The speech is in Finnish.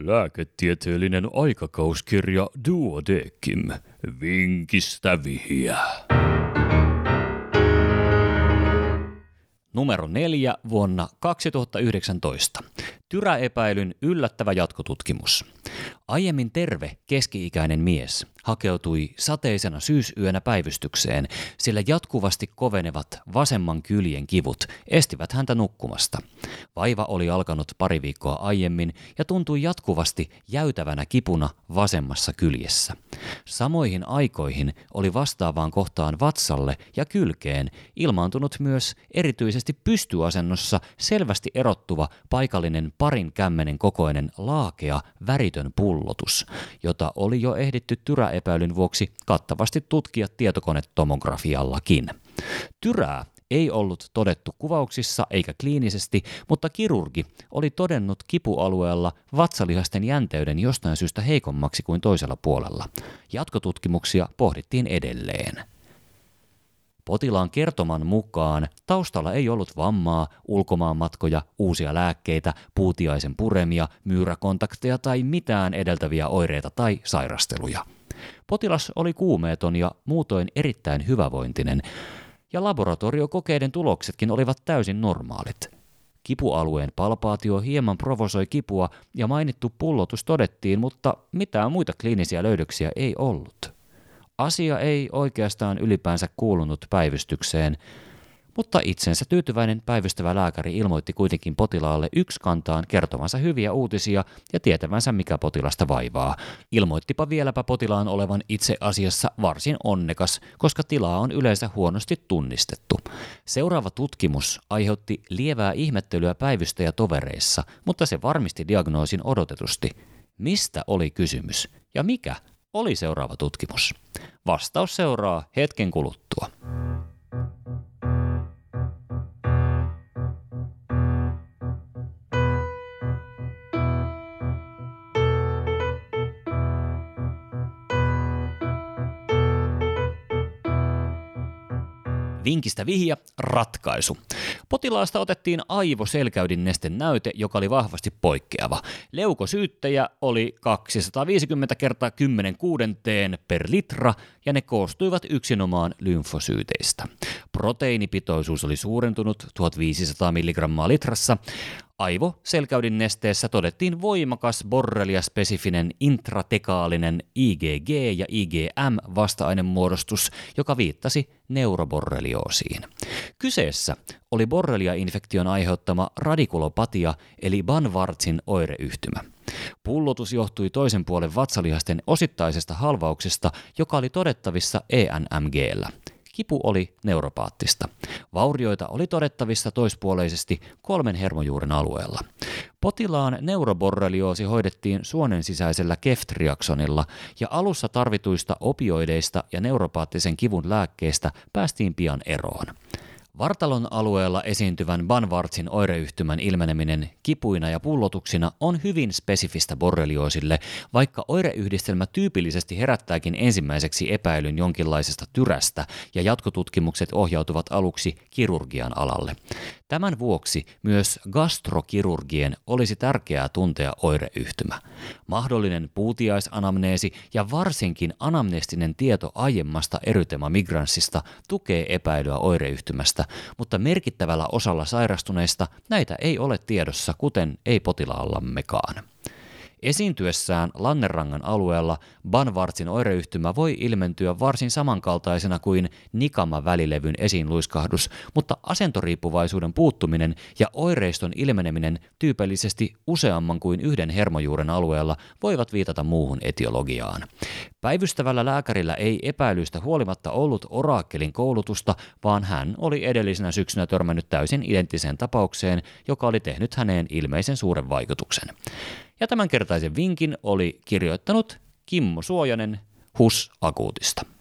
Lääketieteellinen aikakauskirja Duodekim. Vinkistä vihjää. Numero 4 vuonna 2019. Tyräepäilyn yllättävä jatkotutkimus. Aiemmin terve keski-ikäinen mies hakeutui sateisena syysyönä päivystykseen, sillä jatkuvasti kovenevat vasemman kyljen kivut estivät häntä nukkumasta. Vaiva oli alkanut pari viikkoa aiemmin ja tuntui jatkuvasti jäytävänä kipuna vasemmassa kyljessä. Samoihin aikoihin oli vastaavaan kohtaan vatsalle ja kylkeen ilmaantunut myös erityisesti pystyasennossa selvästi erottuva paikallinen parin kämmenen kokoinen laakea väritön pullotus, jota oli jo ehditty tyräepäilyn vuoksi kattavasti tutkia tietokonetomografiallakin. Tyrää ei ollut todettu kuvauksissa eikä kliinisesti, mutta kirurgi oli todennut kipualueella vatsalihasten jänteyden jostain syystä heikommaksi kuin toisella puolella. Jatkotutkimuksia pohdittiin edelleen. Potilaan kertoman mukaan taustalla ei ollut vammaa, ulkomaanmatkoja, uusia lääkkeitä, puutiaisen puremia, myyräkontakteja tai mitään edeltäviä oireita tai sairasteluja. Potilas oli kuumeeton ja muutoin erittäin hyvävointinen, ja laboratoriokokeiden tuloksetkin olivat täysin normaalit. Kipualueen palpaatio hieman provosoi kipua ja mainittu pullotus todettiin, mutta mitään muita kliinisiä löydöksiä ei ollut. Asia ei oikeastaan ylipäänsä kuulunut päivystykseen, mutta itsensä tyytyväinen päivystävä lääkäri ilmoitti kuitenkin potilaalle yksi kantaan kertovansa hyviä uutisia ja tietävänsä mikä potilasta vaivaa. Ilmoittipa vieläpä potilaan olevan itse asiassa varsin onnekas, koska tilaa on yleensä huonosti tunnistettu. Seuraava tutkimus aiheutti lievää ihmettelyä päivystäjätovereissa, mutta se varmisti diagnoosin odotetusti. Mistä oli kysymys ja mikä oli seuraava tutkimus? Vastaus seuraa hetken kuluttua. Vinkistä vihja, ratkaisu. Potilaasta otettiin aivoselkäydin nesten näyte, joka oli vahvasti poikkeava. Leukosyyttäjä oli 250 kertaa 10 kuudenteen per litra ja ne koostuivat yksinomaan lymfosyyteistä. Proteiinipitoisuus oli suurentunut 1500 mg litrassa. Aivo selkäydin nesteessä todettiin voimakas borrelia-spesifinen intratekaalinen IgG ja IgM vasta-ainemuodostus, joka viittasi neuroborrelioosiin. Kyseessä oli borrelia-infektion aiheuttama radikulopatia eli Banvartsin oireyhtymä. Pullotus johtui toisen puolen vatsalihasten osittaisesta halvauksesta, joka oli todettavissa ENMGllä. Kipu oli neuropaattista. Vaurioita oli todettavissa toispuoleisesti kolmen hermojuuren alueella. Potilaan neuroborrelioosi hoidettiin suonen sisäisellä keftriaksonilla ja alussa tarvituista opioideista ja neuropaattisen kivun lääkkeistä päästiin pian eroon. Vartalon alueella esiintyvän Banvartsin oireyhtymän ilmeneminen kipuina ja pullotuksina on hyvin spesifistä borrelioosille, vaikka oireyhdistelmä tyypillisesti herättääkin ensimmäiseksi epäilyn jonkinlaisesta tyrästä ja jatkotutkimukset ohjautuvat aluksi kirurgian alalle. Tämän vuoksi myös gastrokirurgien olisi tärkeää tuntea oireyhtymä. Mahdollinen puutiaisanamneesi ja varsinkin anamnestinen tieto aiemmasta erytema migranssista tukee epäilyä oireyhtymästä, mutta merkittävällä osalla sairastuneista näitä ei ole tiedossa, kuten ei potilaallammekaan. Esiintyessään Lannerangan alueella Banvartsin oireyhtymä voi ilmentyä varsin samankaltaisena kuin Nikama-välilevyn esiinluiskahdus, mutta asentoriippuvaisuuden puuttuminen ja oireiston ilmeneminen tyypillisesti useamman kuin yhden hermojuuren alueella voivat viitata muuhun etiologiaan. Päivystävällä lääkärillä ei epäilystä huolimatta ollut oraakkelin koulutusta, vaan hän oli edellisenä syksynä törmännyt täysin identtiseen tapaukseen, joka oli tehnyt häneen ilmeisen suuren vaikutuksen. Ja tämänkertaisen vinkin oli kirjoittanut Kimmo Suojanen HUS Akuutista.